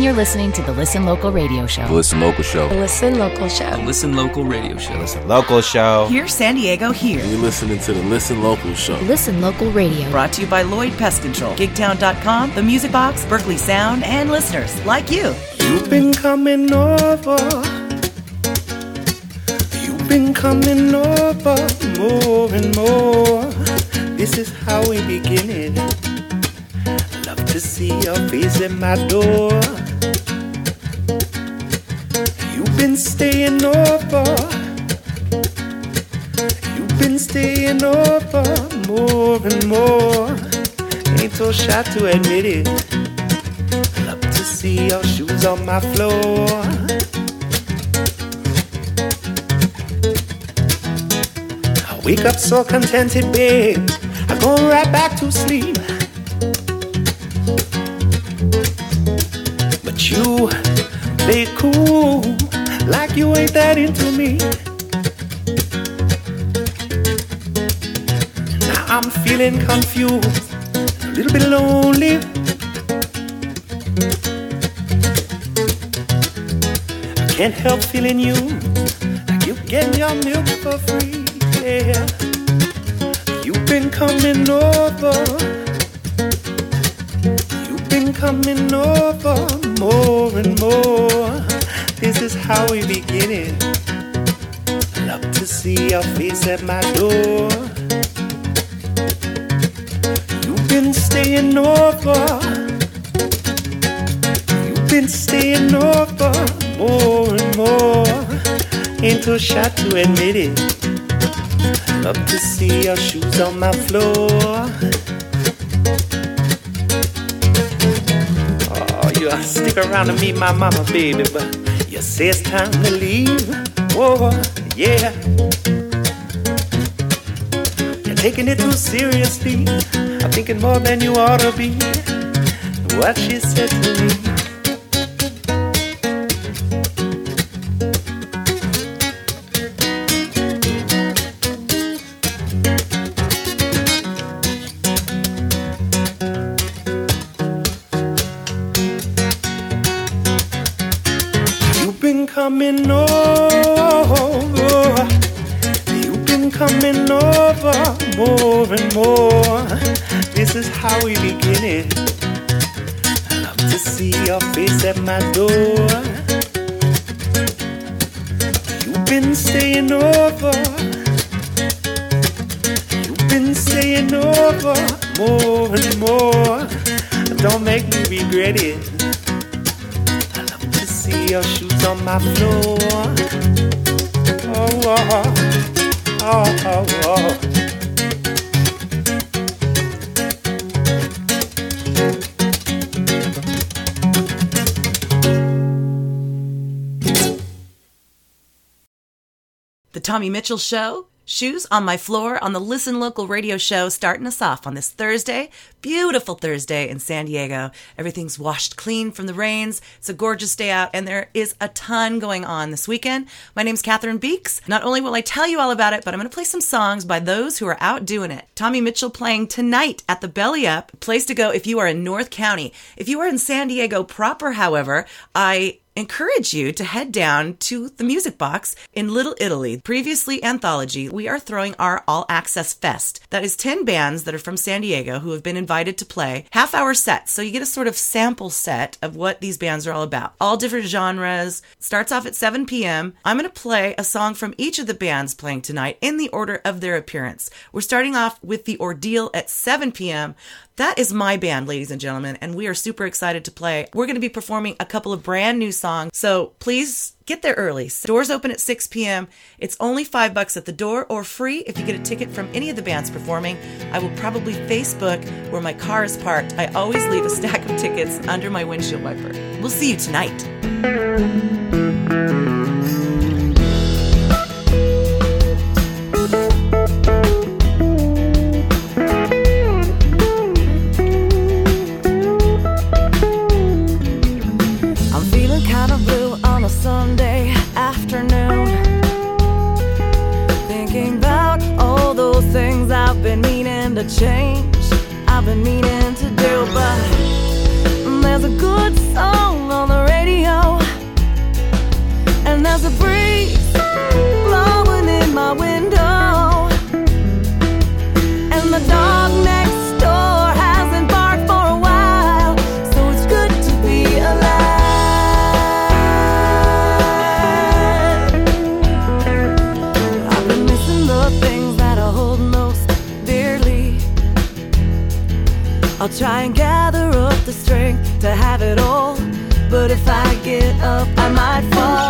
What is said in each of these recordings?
You're listening to the Listen Local Radio Show. The Listen Local Show. The Listen Local Show. The Listen Local Radio Show. Listen Local Show. Here, San Diego, here. You're listening to the Listen Local Show. Listen Local Radio. Brought to you by Lloyd Pest Control, Gigtown.com, The Music Box, Berkeley Sound, and listeners like you. You've been coming over. You've been coming over more and more. This is how we begin it. Love to see your face at my door. Been staying over. You've been staying over more and more. Ain't so shy to admit it. Love to see your shoes on my floor. I wake up so contented, babe. I go right back to sleep. But you play cool like you ain't that into me. Now I'm feeling confused, a little bit lonely. I can't help feeling you like you getting your milk for free. Yeah, you've been coming over. You've been coming over more and more. This is how we begin it. Love to see your face at my door. You've been staying over. You've been staying over more and more. Ain't too shy to admit it. Love to see your shoes on my floor. Oh, stick around to meet my mama, baby, but you say it's time to leave. Whoa, oh, oh, yeah. You're taking it too seriously. I'm thinking more than you ought to be. What she said to me. Staying over. You've been staying over more and more. Don't make me regret it I love to see your shoes on my floor. Oh, oh, oh, oh, oh. Tommy Mitchell Show. Shoes on my floor on the Listen Local radio show, starting us off on this Thursday. Beautiful Thursday in San Diego. Everything's washed clean from the rains. It's a gorgeous day out, and there is a ton going on this weekend. My name's Catherine Beeks. Not only will I tell you all about it, but I'm going to play some songs by those who are out doing it. Tommy Mitchell playing tonight at the Belly Up, place to go if you are in North County. If you are in San Diego proper, however, I encourage you to head down to the Music Box in Little Italy. Previously Anthology, we are throwing our All Access Fest. That is 10 bands that are from San Diego who have been invited to play half hour sets. So you get a sort of sample set of what these bands are all about. All different genres. Starts off at 7 p.m. I'm going to play a song from each of the bands playing tonight in the order of their appearance. We're starting off with The Ordeal at 7 p.m. That is my band, ladies and gentlemen, and we are super excited to play. We're going to be performing a couple of brand new songs, so please get there early. Doors open at 6 p.m. It's only five bucks at the door or free if you get a ticket from any of the bands performing. I will probably Facebook where my car is parked. I always leave a stack of tickets under my windshield wiper. We'll see you tonight. a change I've been meaning to do, but there's a good song on the radio, and there's a breeze. try and gather up the strength to have it all. But if I get up, I might fall.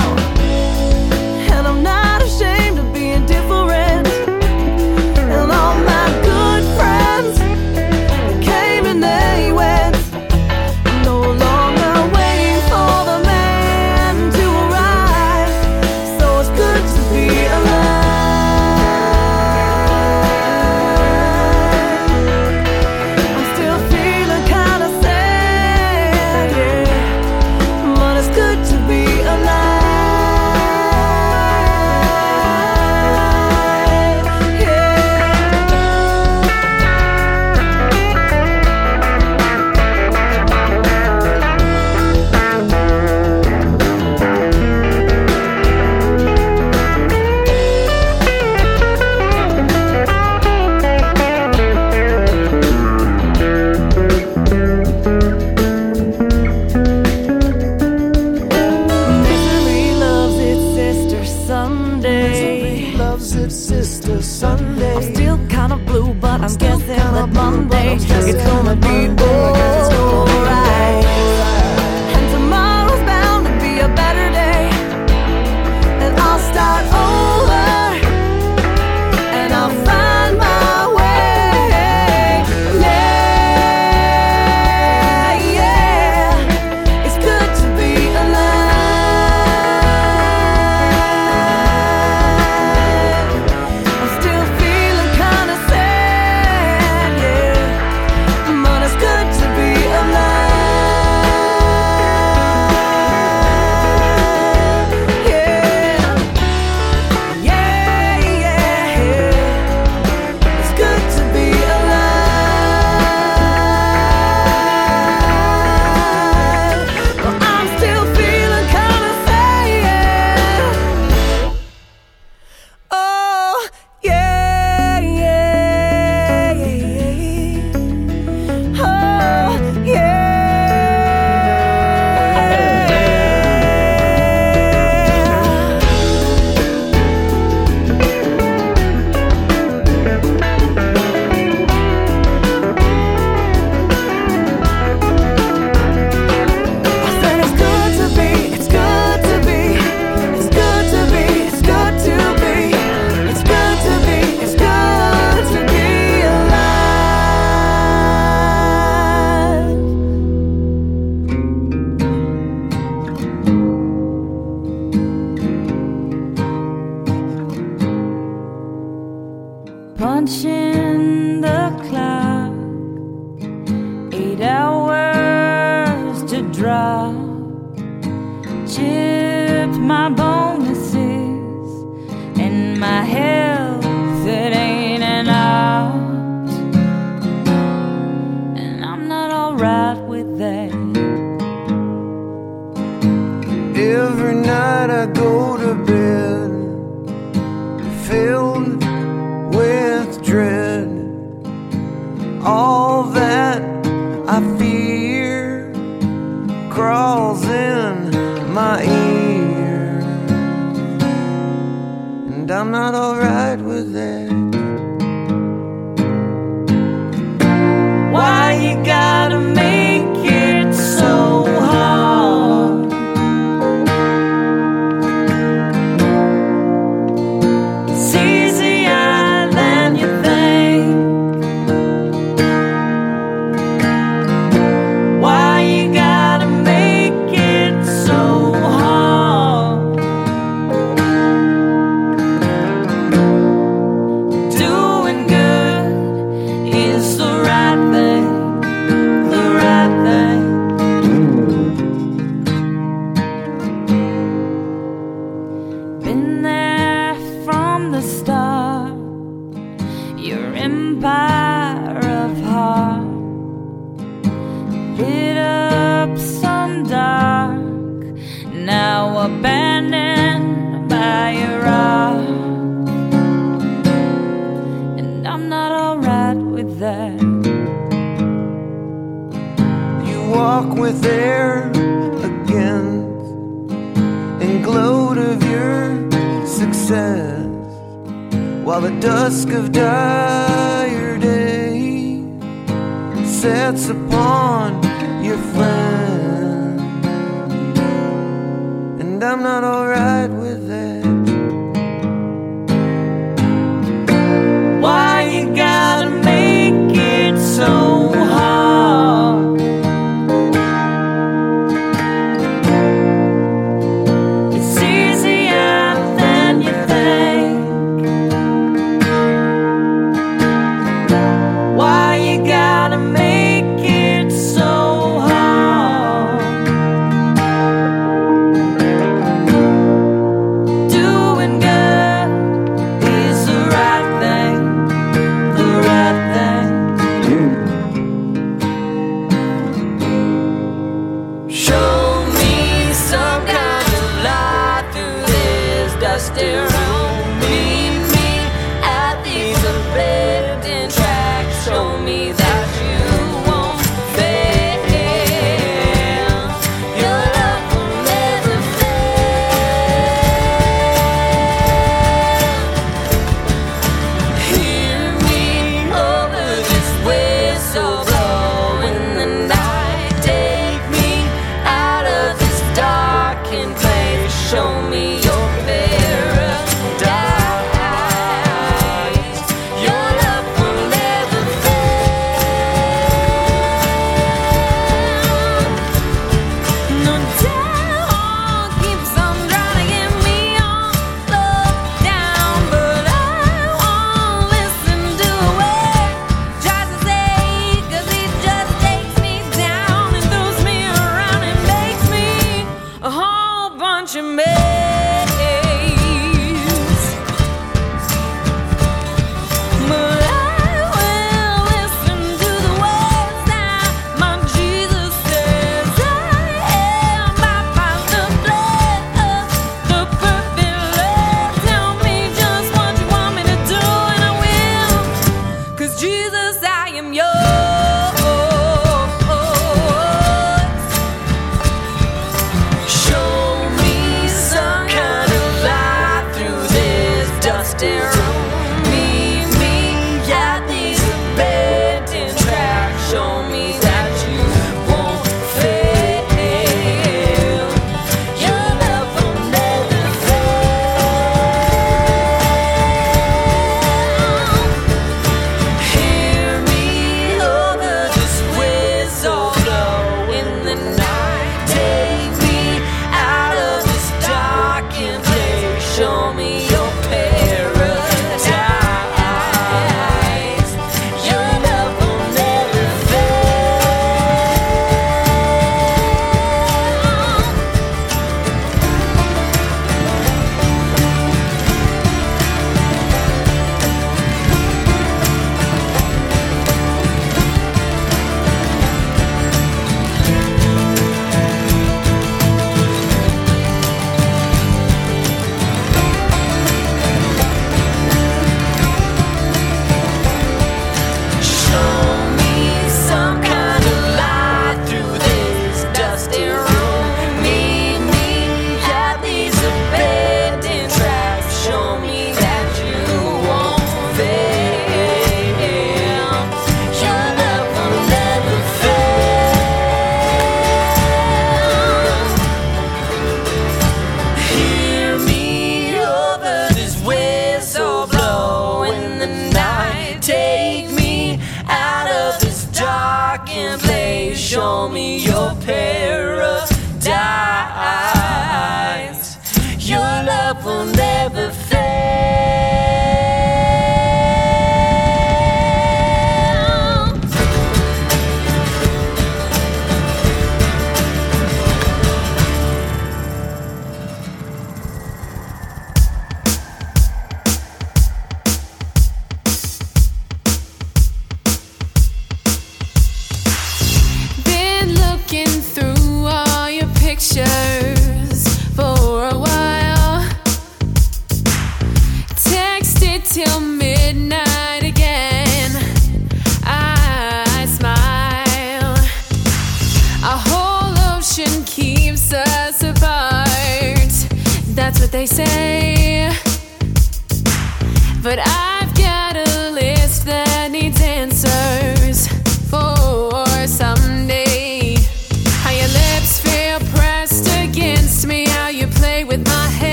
Punching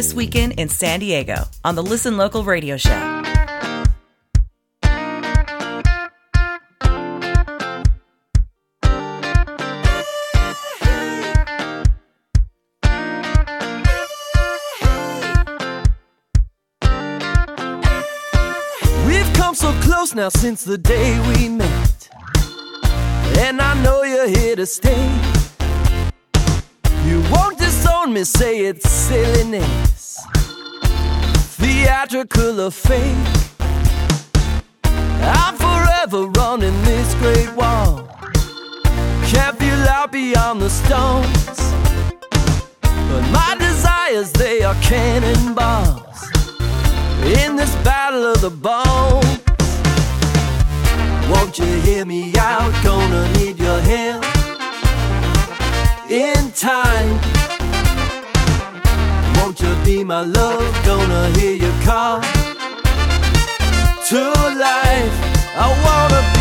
this weekend in San Diego on the Listen Local radio show. We've come so close now since the day we met. And I know you're here to stay. You won't disown me, say it's silliness. Theatrical or fake. I'm forever running this great wall. Can't feel out beyond the stones. But my desires, they are cannonballs in this battle of the bones. Won't you hear me out? Gonna need your help in time. Won't you be my love? Gonna hear you call to life. I wanna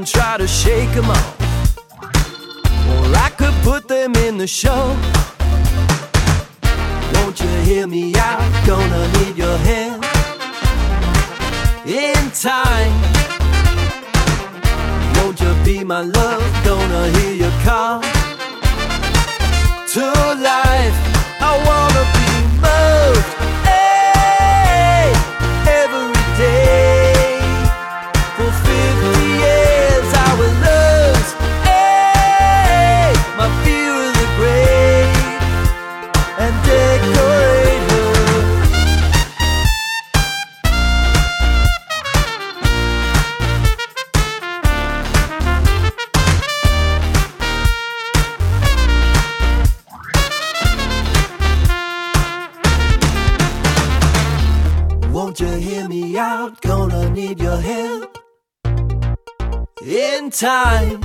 and try to shake them off. Or I could put them in the show. Won't you hear me out? Gonna need your help in time. Won't you be my love? Gonna hear you call to life. I wanna time.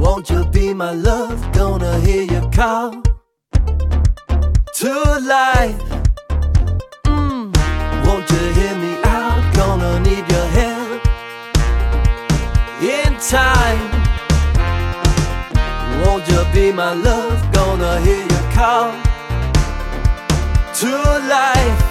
Won't you be my love? Gonna hear you call to life. Mm. Won't you hear me out? Gonna need your help in time. Won't you be my love? Gonna hear you call to life.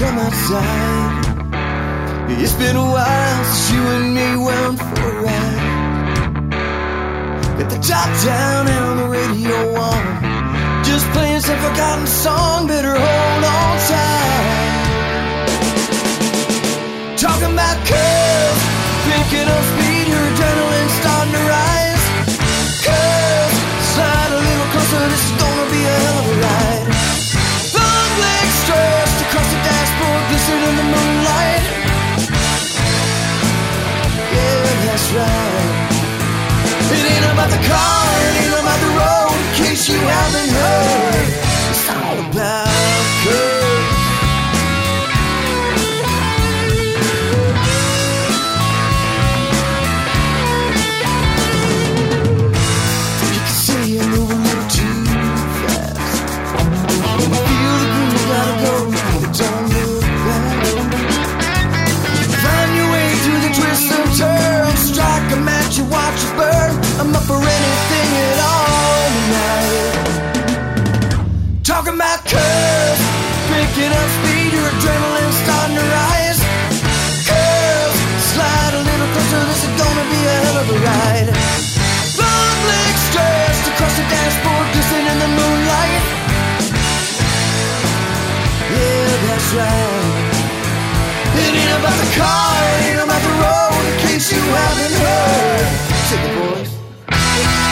come outside. It's been a while since you and me went for a ride. At the top down and the radio on, just playing some forgotten song. Better hold on tight. Talking about. car and aim them at the road in case you haven't heard. train. It ain't about the car, it ain't about the road, in case you haven't heard. Take the boys.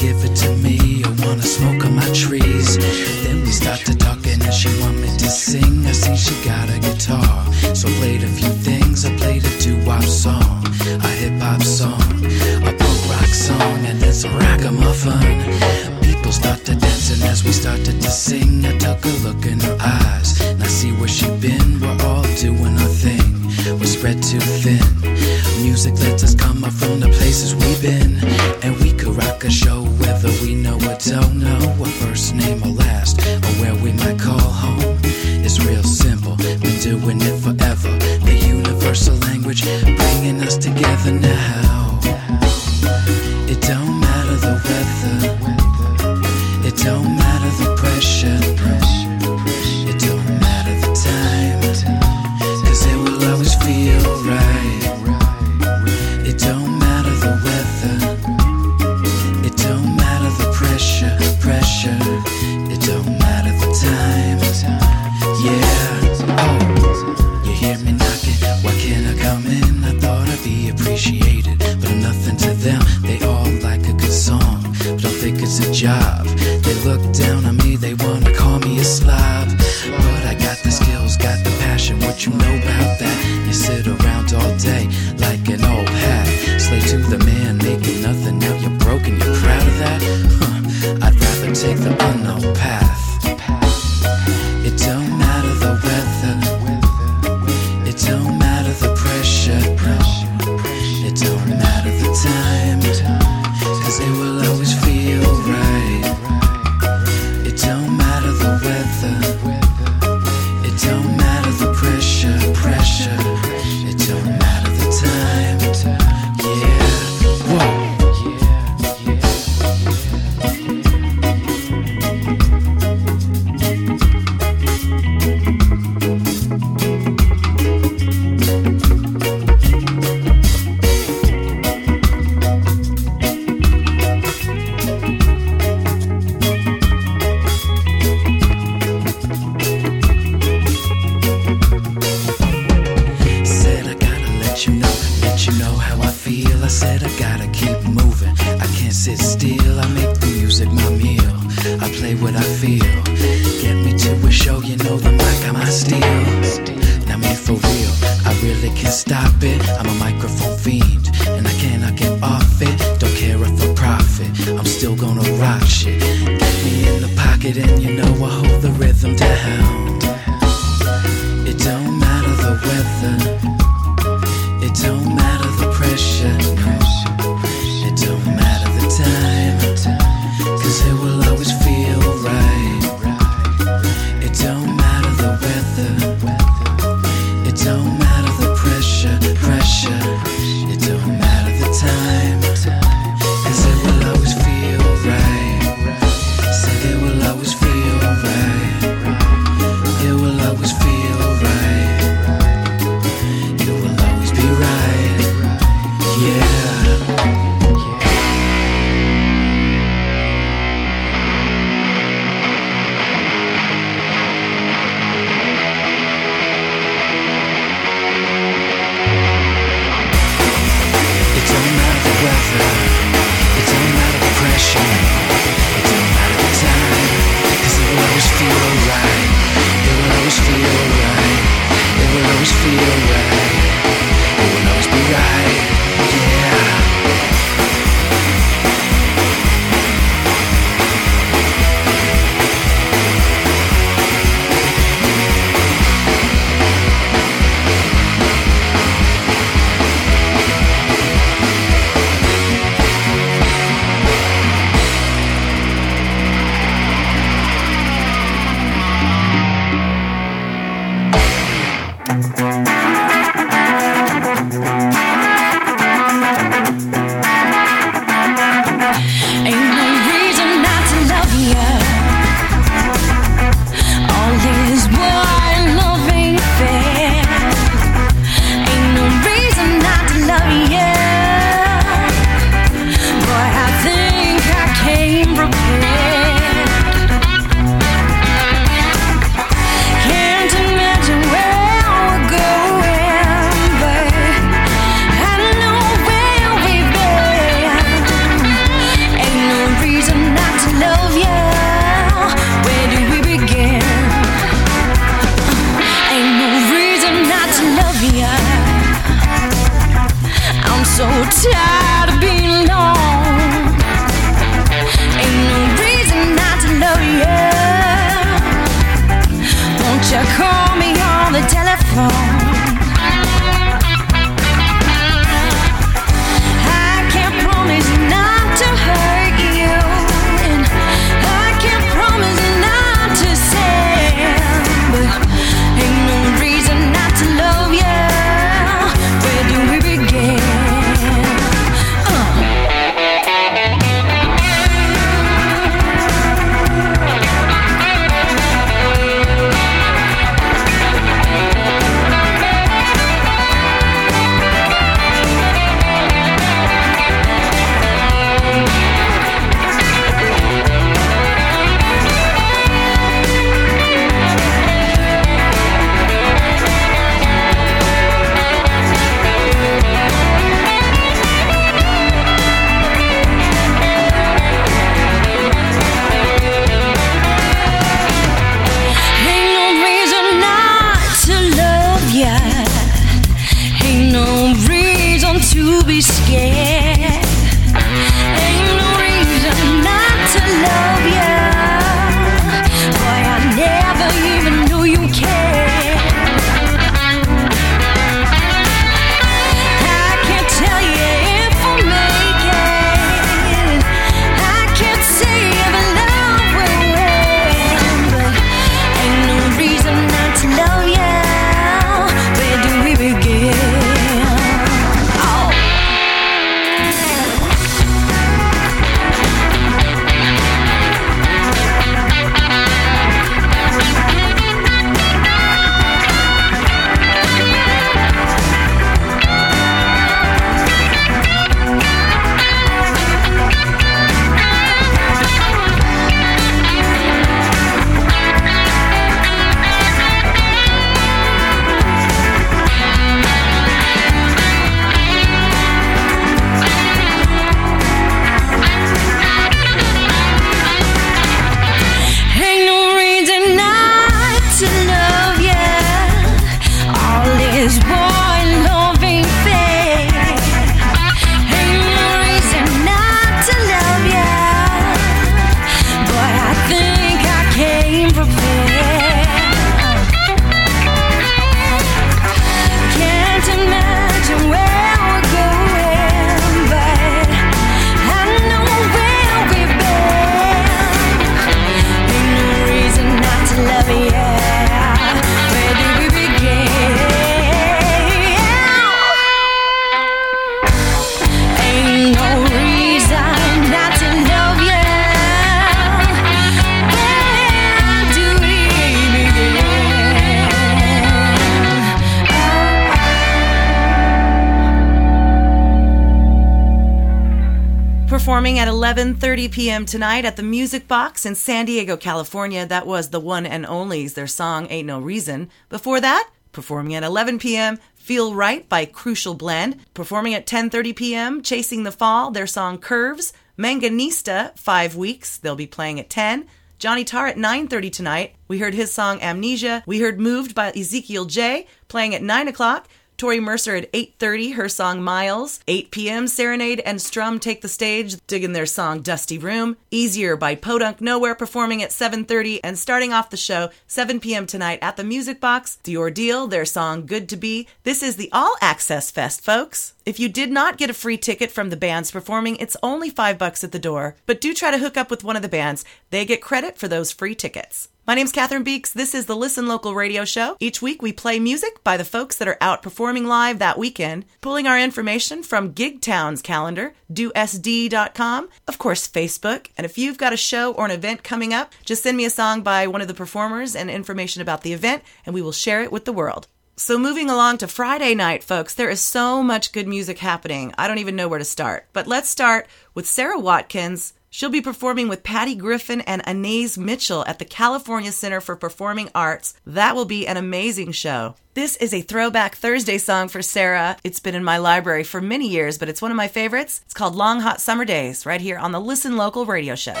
11:30 p.m. tonight at the Music Box in San Diego, California. That was the one and only's their song Ain't No Reason. Before that, performing at 11 p.m. Feel Right by Crucial Blend. Performing at 10:30 p.m. Chasing the Fall, their song Curves. Manganista, 5 weeks. They'll be playing at 10. Johnny Tarr at 9.30 tonight. We heard his song Amnesia. We heard Moved by Ezekiel J, playing at 9 o'clock. Tori Mercer at 8.30, her song Miles. 8 p.m., Serenade and Strum take the stage, digging their song Dusty Room. Easier by Podunk Nowhere performing at 7.30. And starting off the show, 7 p.m. tonight at the Music Box, The Ordeal, their song Good to Be. This is the All Access Fest, folks. If you did not get a free ticket from the bands performing, it's only five bucks at the door. But do try to hook up with one of the bands. They get credit for those free tickets. My name's Catherine Beeks. This is the Listen Local radio show. Each week we play music by the folks that are out performing live that weekend, pulling our information from Gig Town's calendar, dosd.com, of course, Facebook. And if you've got a show or an event coming up, just send me a song by one of the performers and information about the event, and we will share it with the world. So, moving along to Friday night, folks, there is so much good music happening. I don't even know where to start. But let's start with Sara Watkins. She'll be performing with Patty Griffin and Anais Mitchell at the California Center for Performing Arts. That will be an amazing show. This is a throwback Thursday song for Sara. It's been in my library for many years, but it's one of my favorites. It's called Long Hot Summer Days, right here on the Listen Local radio show.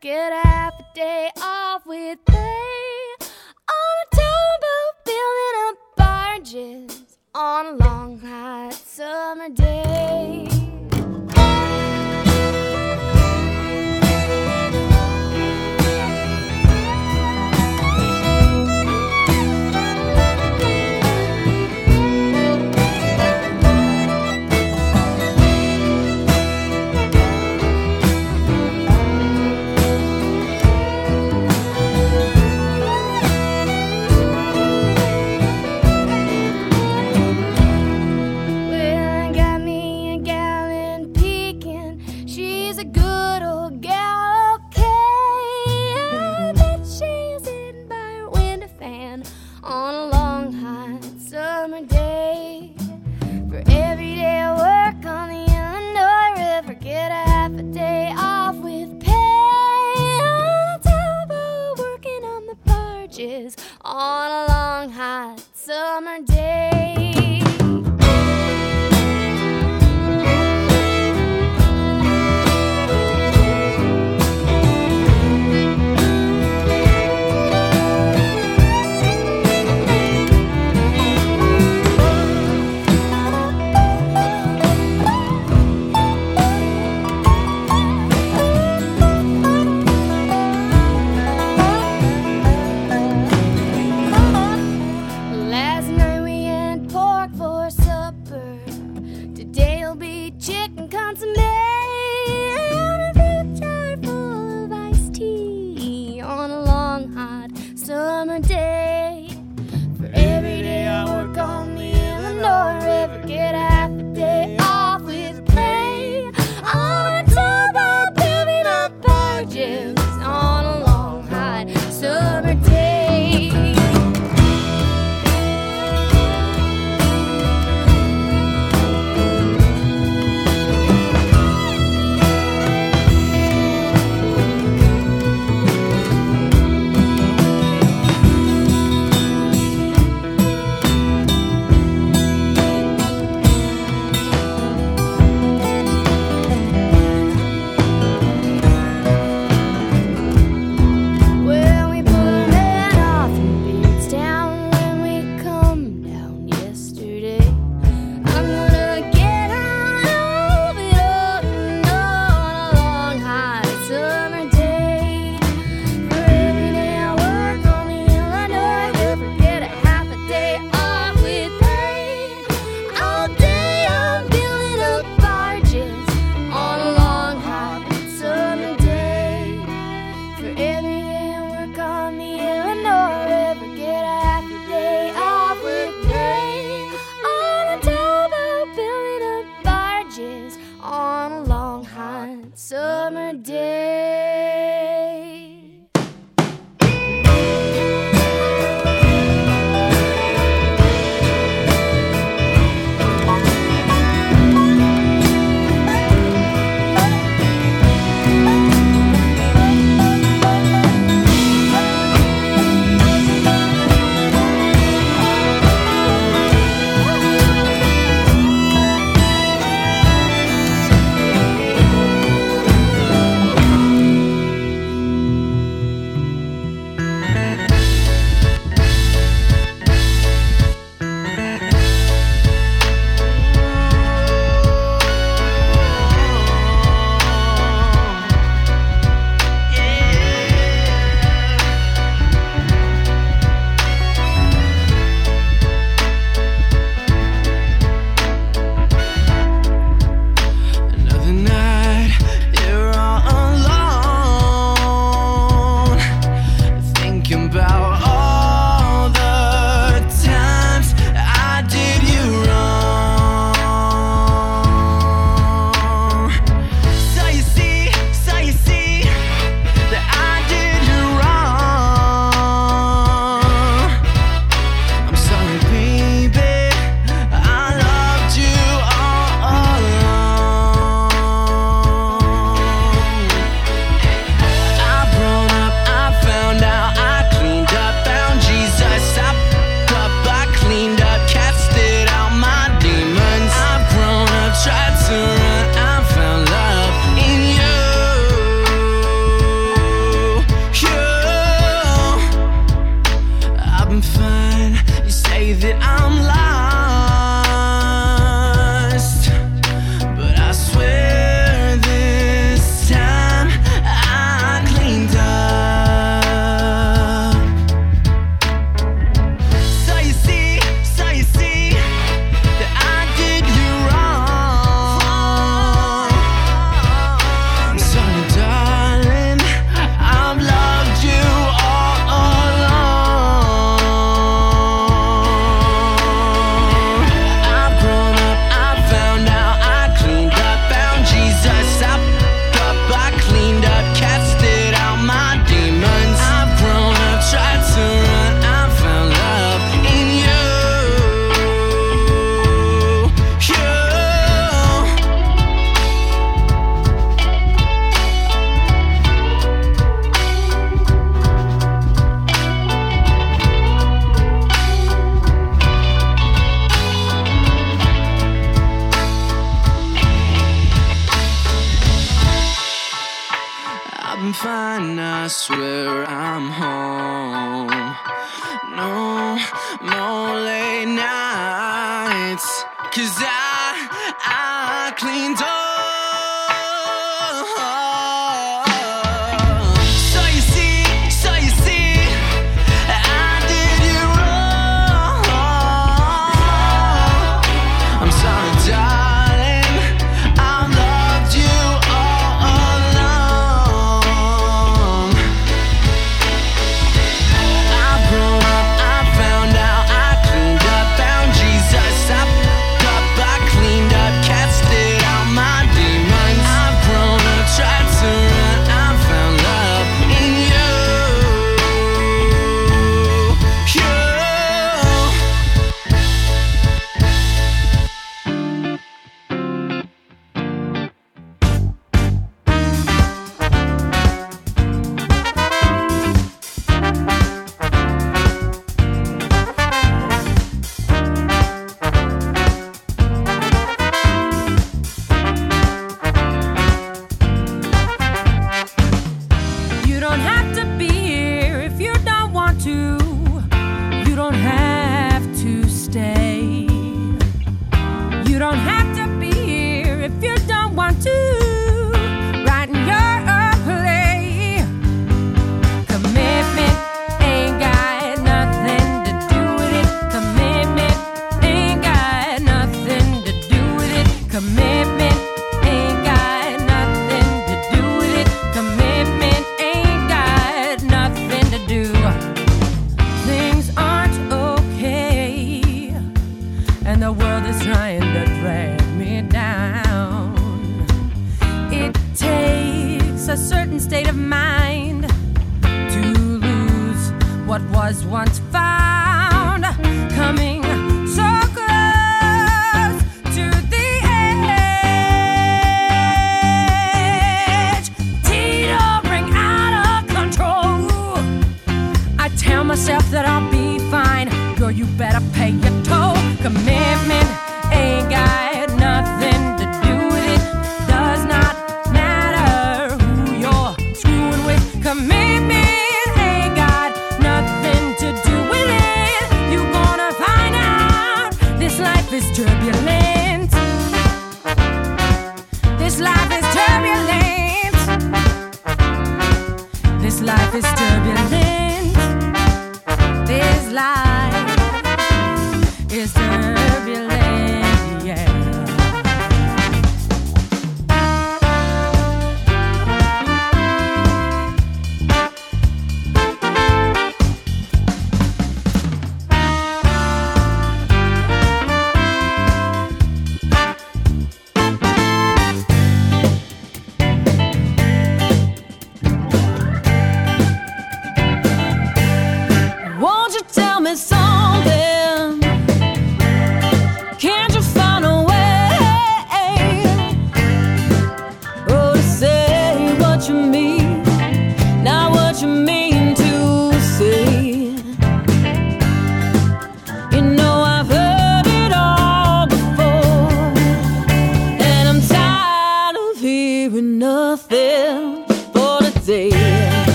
get out.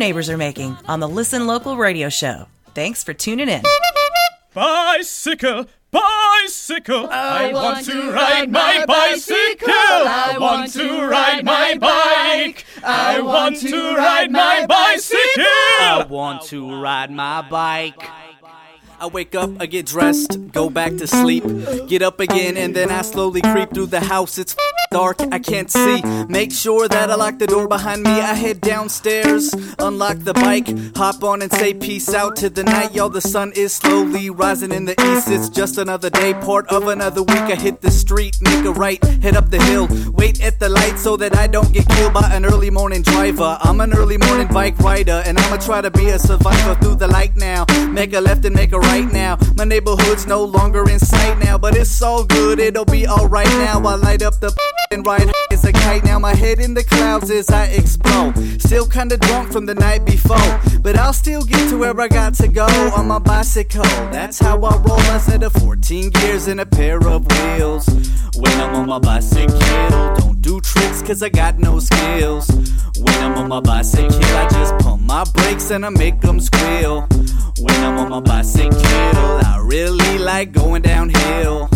Neighbors are making on the Listen Local radio show. Thanks for tuning in. Bicycle, bicycle. I want to ride my bicycle. I want to ride my bike. I want to ride my bicycle. I want to ride my bike. I wake up, I get dressed, go back to sleep, get up again, and then I slowly creep through the house. It's dark, I can't see. Make sure that I lock the door behind me. I head downstairs, unlock the bike, hop on and say peace out to the night. Y'all, the sun is slowly rising in the east. It's just another day, part of another week. I hit the street, make a right, head up the hill, wait at the light so that I don't get killed by an early morning driver. I'm an early morning bike rider, and I'ma try to be a survivor through the light now. Make a left and make a right now. My neighborhood's no longer in sight now, but it's all good, it'll be alright now. I light up the and ride as a kite now. My head in the clouds as I explode. Still kinda drunk from the night before, but I'll still get to where I got to go on my bicycle. That's how I roll. I set of 14 gears and a pair of wheels. When I'm on my bicycle, don't do tricks cause I got no skills. When I'm on my bicycle, I just pump my brakes and I make them squeal. When I'm on my bicycle, I really like going downhill.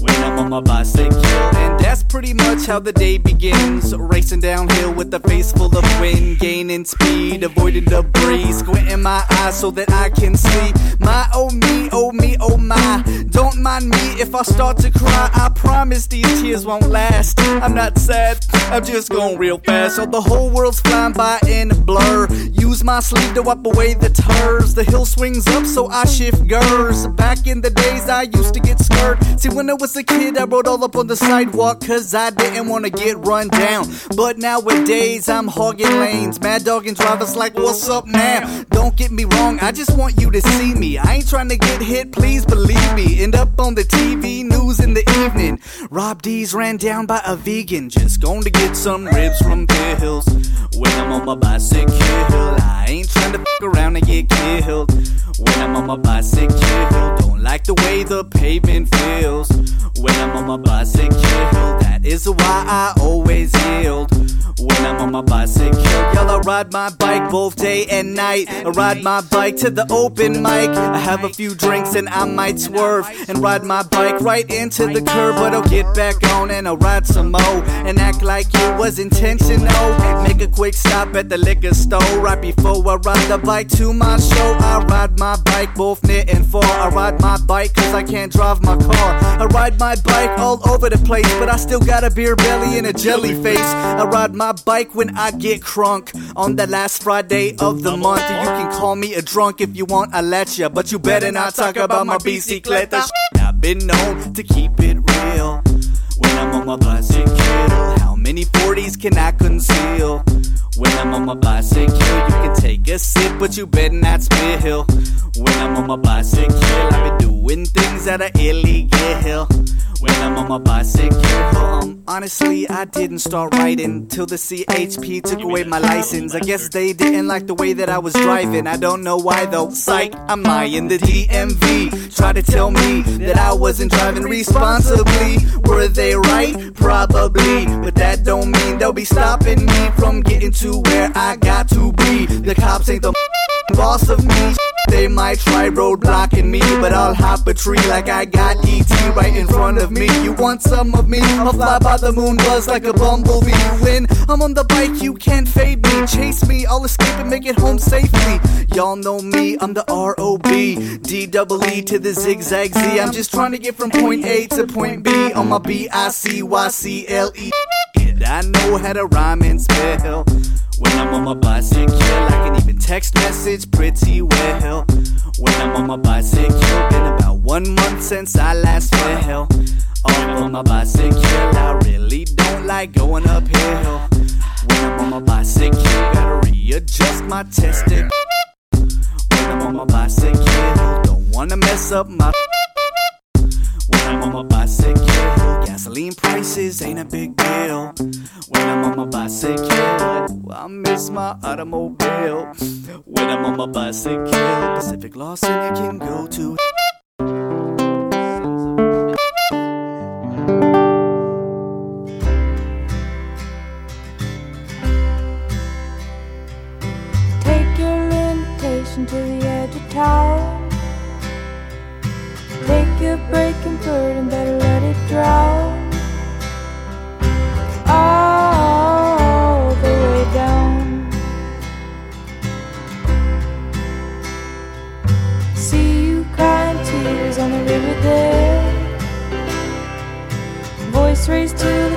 When I'm on my bicycle, and that's pretty much how the day begins. Racing downhill with a face full of wind, gaining speed, avoiding debris, squinting my eyes so that I can see. My oh me, oh me, oh my. Don't mind me if I start to cry. I promise these tears won't last. I'm not sad, I'm just going real fast. So the whole world's flying by in a blur. Use my sleeve to wipe away the tears. The hill swings up, so I shift gears. Back in the days, I used to get scared. See, when I was a kid, I rode all up on the sidewalk, cause I didn't wanna get run down. But nowadays, I'm hogging lanes. Mad mad dog and drivers like, what's up now? Don't get me wrong, I just want you to see me. I ain't trying to get hit, please believe me. End up on the TV news in the evening. Rob D's ran down by a vegan, just going to get some ribs from Bear Hills. When I'm on my bicycle, I ain't trying to fuck around and get killed. When I'm on my bicycle, don't like the way the pavement feels. When I'm on my bicycle, that is why I always yield. When I'm on my bicycle, y'all, I ride my bike both day and night. I ride my bike to the open mic. I have a few drinks and I might swerve and ride my bike right into the curb. But I'll get back on and I'll ride some more and act like it was intentional. Make a quick stop at the liquor store right before I ride the bike to my show. I ride my bike both near and far. I ride my bike cause I can't drive my car. I ride my bike all over the place, but I still got a beer belly and a jelly face. I ride my bike when I get crunk on the last Friday of the month. You can call me a drunk if you want, I'll let ya, but you better not talk about my bicicleta. I've been known to keep it real when I'm on my bicycle. How many 40s can I conceal? When I'm on my bicycle, you can take a sip, but you better not spill. When I'm on my bicycle, I be doing things that are illegal. When I'm on my bicycle, um, honestly, I didn't start riding till the CHP took away my license. I guess they didn't like the way that I was driving. I don't know why though. Psych, I'm I in the DMV. Try to tell me that I wasn't driving responsibly. Were they right? Probably. But that don't mean they'll be stopping me from getting to where I got to be. The cops ain't the boss of me. They might try roadblocking me, but I'll hop a tree like I got ET right in front of me. You want some of me? I'll fly by the moon, buzz like a bumblebee. When I'm on the bike, you can't fade me. Chase me, I'll escape and make it home safely. Y'all know me, I'm the R-O-B. D-double-E to the zigzag Z. I'm just trying to get from point A to point B on my B-I-C-Y-C-L-E. And I know how to rhyme and spell. When I'm on my bicycle, I can even text message pretty well. When I'm on my bicycle, been about one month since I last fell. Off on my bicycle, I really don't like going uphill. When I'm on my bicycle, gotta readjust my testing. When I'm on my bicycle, don't wanna mess up my. I'm on my bicycle, gasoline prices ain't a big deal. When I'm on my bicycle, I miss my automobile. When I'm on my bicycle, Pacific Lawson I can go to. Take your limitation to the edge of town. Take your breaking burden, better let it drown. All the way down. See you crying tears on the river there. Voice raised to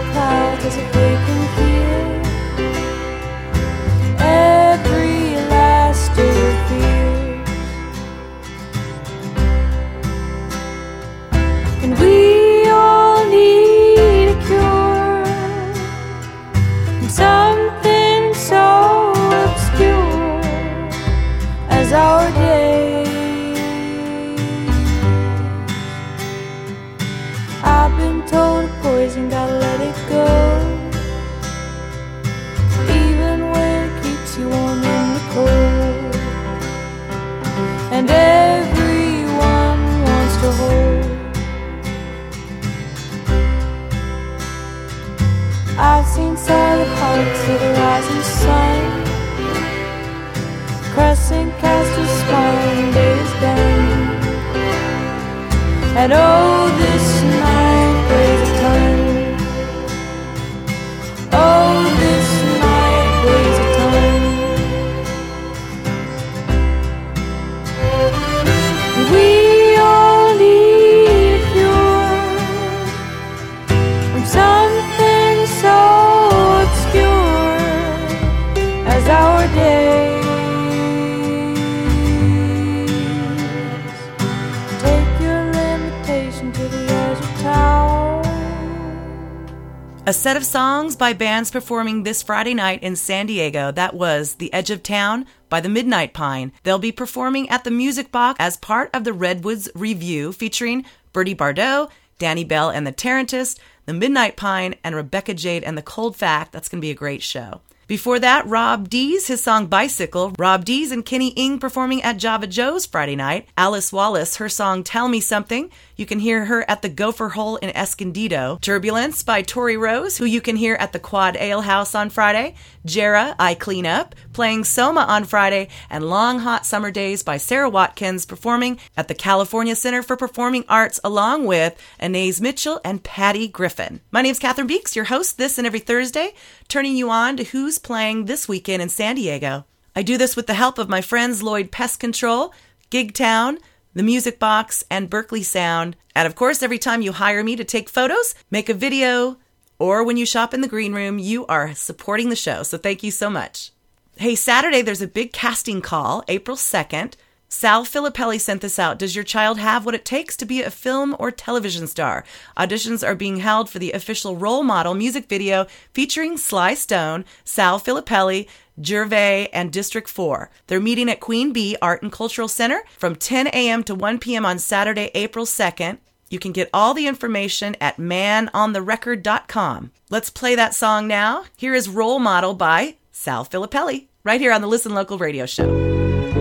set of songs by bands performing this Friday night in San Diego. That was The Edge of Town by the Midnight Pine. They'll be performing at the Music Box as part of the Redwoods Review featuring Birdy Bardot, Danny Bell and the Tarantist, the Midnight Pine, and Rebecca Jade and the Cold Fact. That's going to be a great show. Before that, Rob Dees, his song Bicycle. Rob Dees and Kenny Ing performing at Java Joe's Friday night. Alice Wallace, her song Tell Me Something. You can hear her at the Gopher Hole in Escondido. Turbulence by Tori Roze, who you can hear at the Quad Ale House on Friday. Jera, I Clean Up, playing Soma on Friday. And Long Hot Summer Days by Sara Watkins, performing at the California Center for Performing Arts, along with Anais Mitchell and Patty Griffin. My name's Catherine Beeks, your host this and every Thursday, turning you on to who's playing this weekend in San Diego. I do this with the help of my friends Lloyd Pest Control, Gig Town, the Music Box, and Berkeley Sound. And of course, every time you hire me to take photos, make a video, or when you shop in the green room, you are supporting the show. So thank you so much. Hey, Saturday, there's a big casting call, April 2nd. Sal Filippelli sent this out. Does your child have what it takes to be a film or television star? Auditions are being held for the official role model music video featuring Sly Stone, Sal Filippelli, Gervais, and District 4. They're meeting at Queen Bee Art and Cultural Center from 10 a.m. to 1 p.m. on Saturday, April 2nd. You can get all the information at manontherecord.com. Let's play that song now. Here is Role Model by Sal Filippelli, right here on the Listen Local radio show.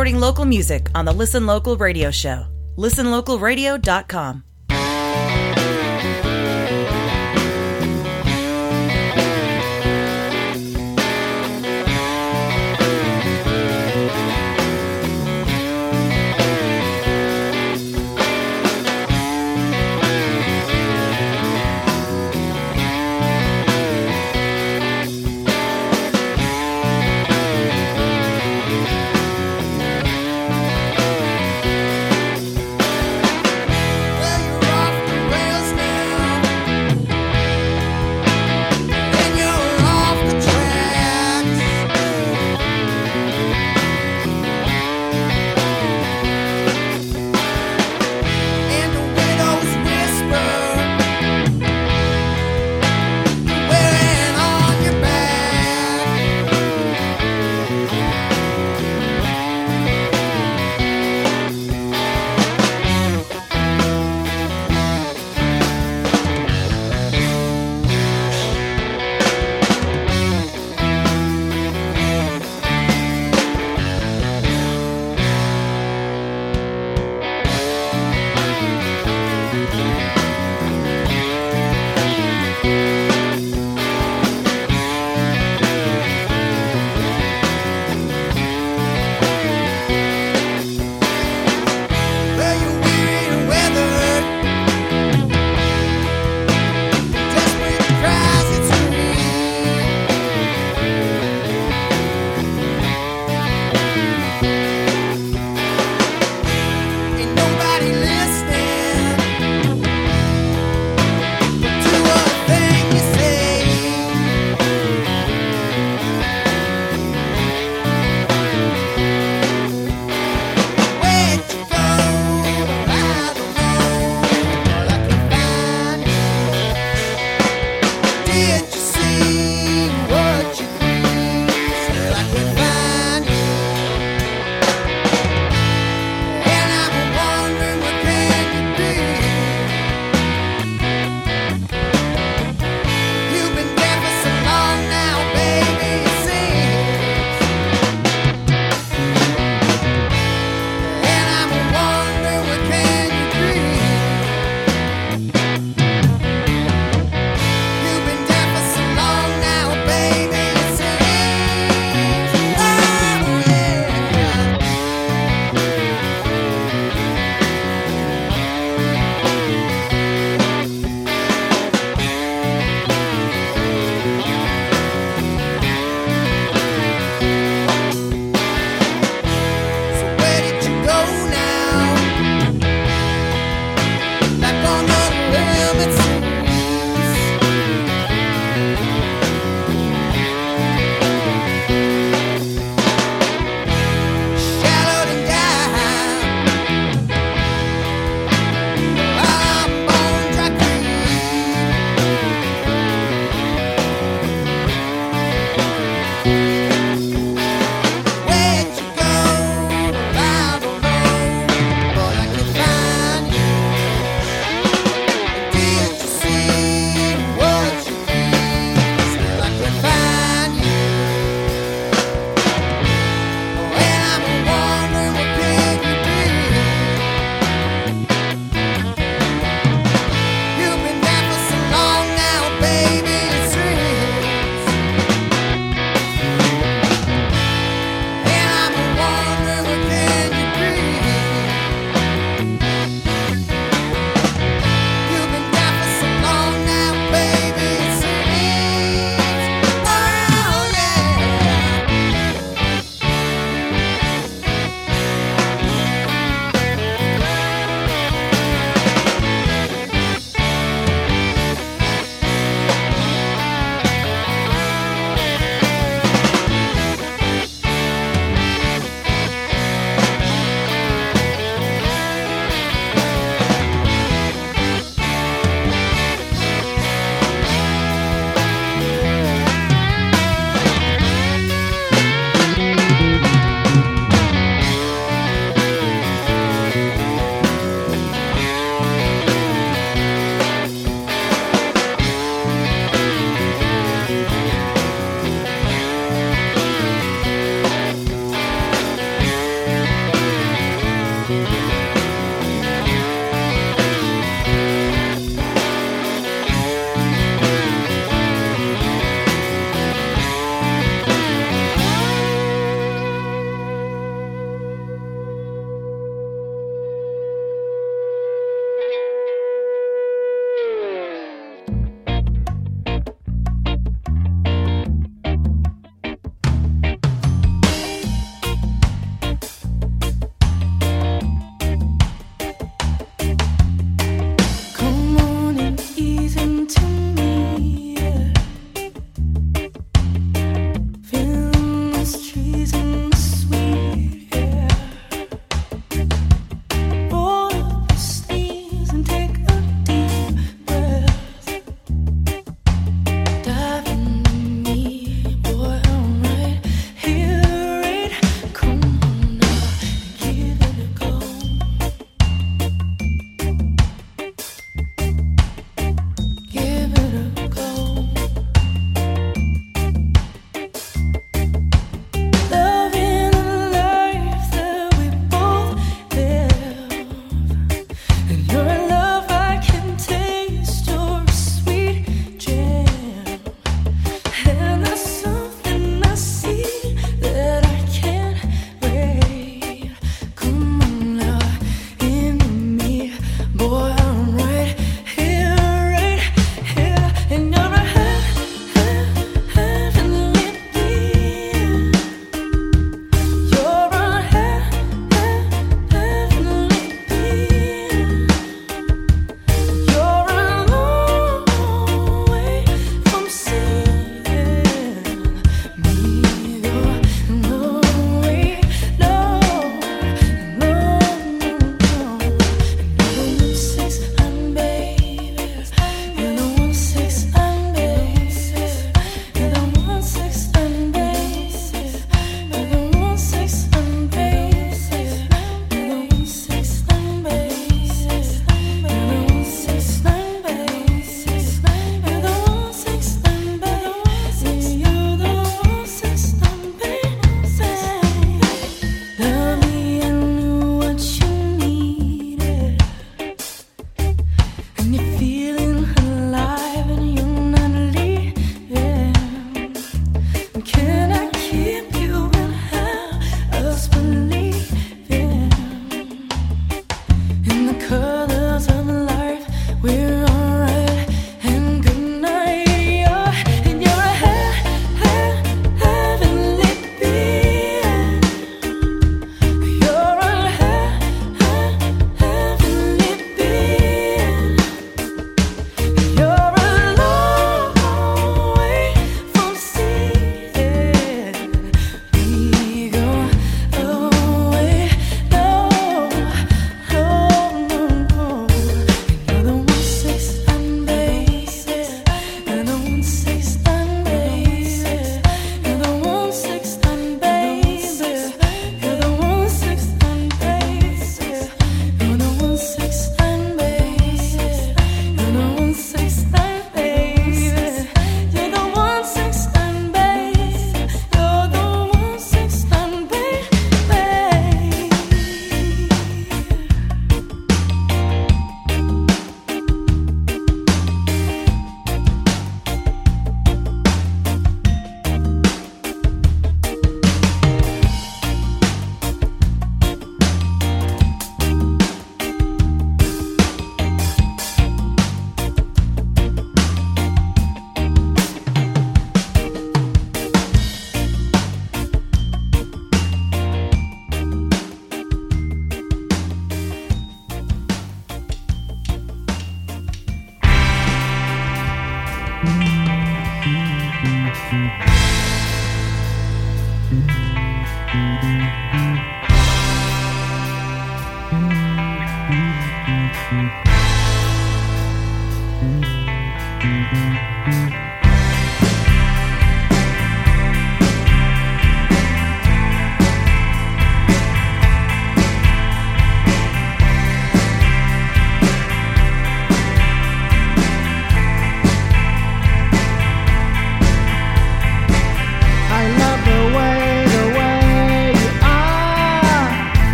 supporting local music on the Listen Local radio show. ListenLocalRadio.com.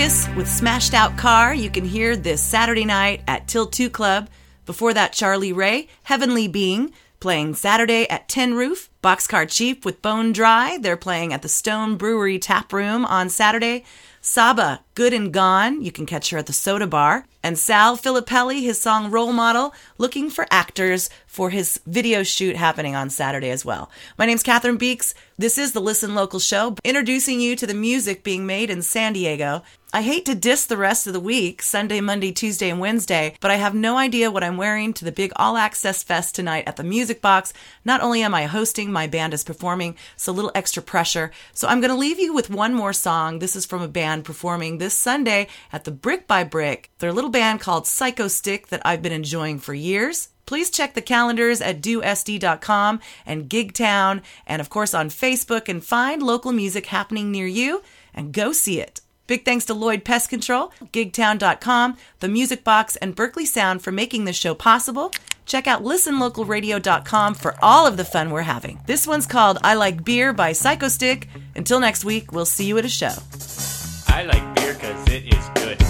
Hocus with Smashed Out Car. You can hear this Saturday night at Till 2 Club. Before that, Charlie Ray, Heavenly Being, playing Saturday at Tin Roof. Boxcar Chief with Bone Dry. They're playing at the Stone Brewery Tap Room on Saturday. Saba, Good and Gone. You can catch her at the Soda Bar. And Sal Filippelli, his song Role Model, looking for actors for his video shoot happening on Saturday as well. My name's Catherine Beeks. This is the Listen Local Show, introducing you to the music being made in San Diego. I hate to diss the rest of the week, Sunday, Monday, Tuesday, and Wednesday, but I have no idea what I'm wearing to the big All Access Fest tonight at the Music Box. Not only am I hosting, my band is performing, so a little extra pressure. So I'm going to leave you with one more song. This is from a band performing this Sunday at the Brick by Brick. They're a little band called Psychostick that I've been enjoying for years. Please check the calendars at dosd.com and Gigtown, and of course on Facebook, and find local music happening near you and go see it. Big thanks to Lloyd Pest Control, gigtown.com, the Music Box, and Berkeley Sound for making this show possible. Check out listenlocalradio.com for all of the fun we're having. This one's called I Like Beer by Psychostick. Until next week, we'll see you at a show. I like beer cause it is good.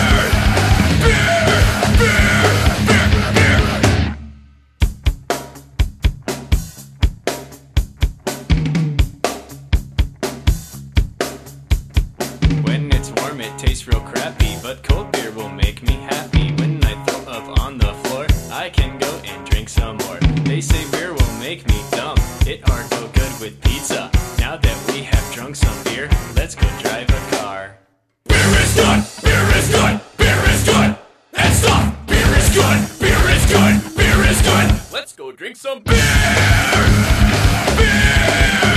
tastes real crappy, but cold beer will make me happy. When I throw up on the floor, I can go and drink some more. They say beer will make me dumb. It aren't no good with pizza. Now that we have drunk some beer, let's go drive a car. Beer is good. Beer is good. Beer is good. And stop. Beer is good. Beer is good. Beer is good. Let's go drink some beer. Beer.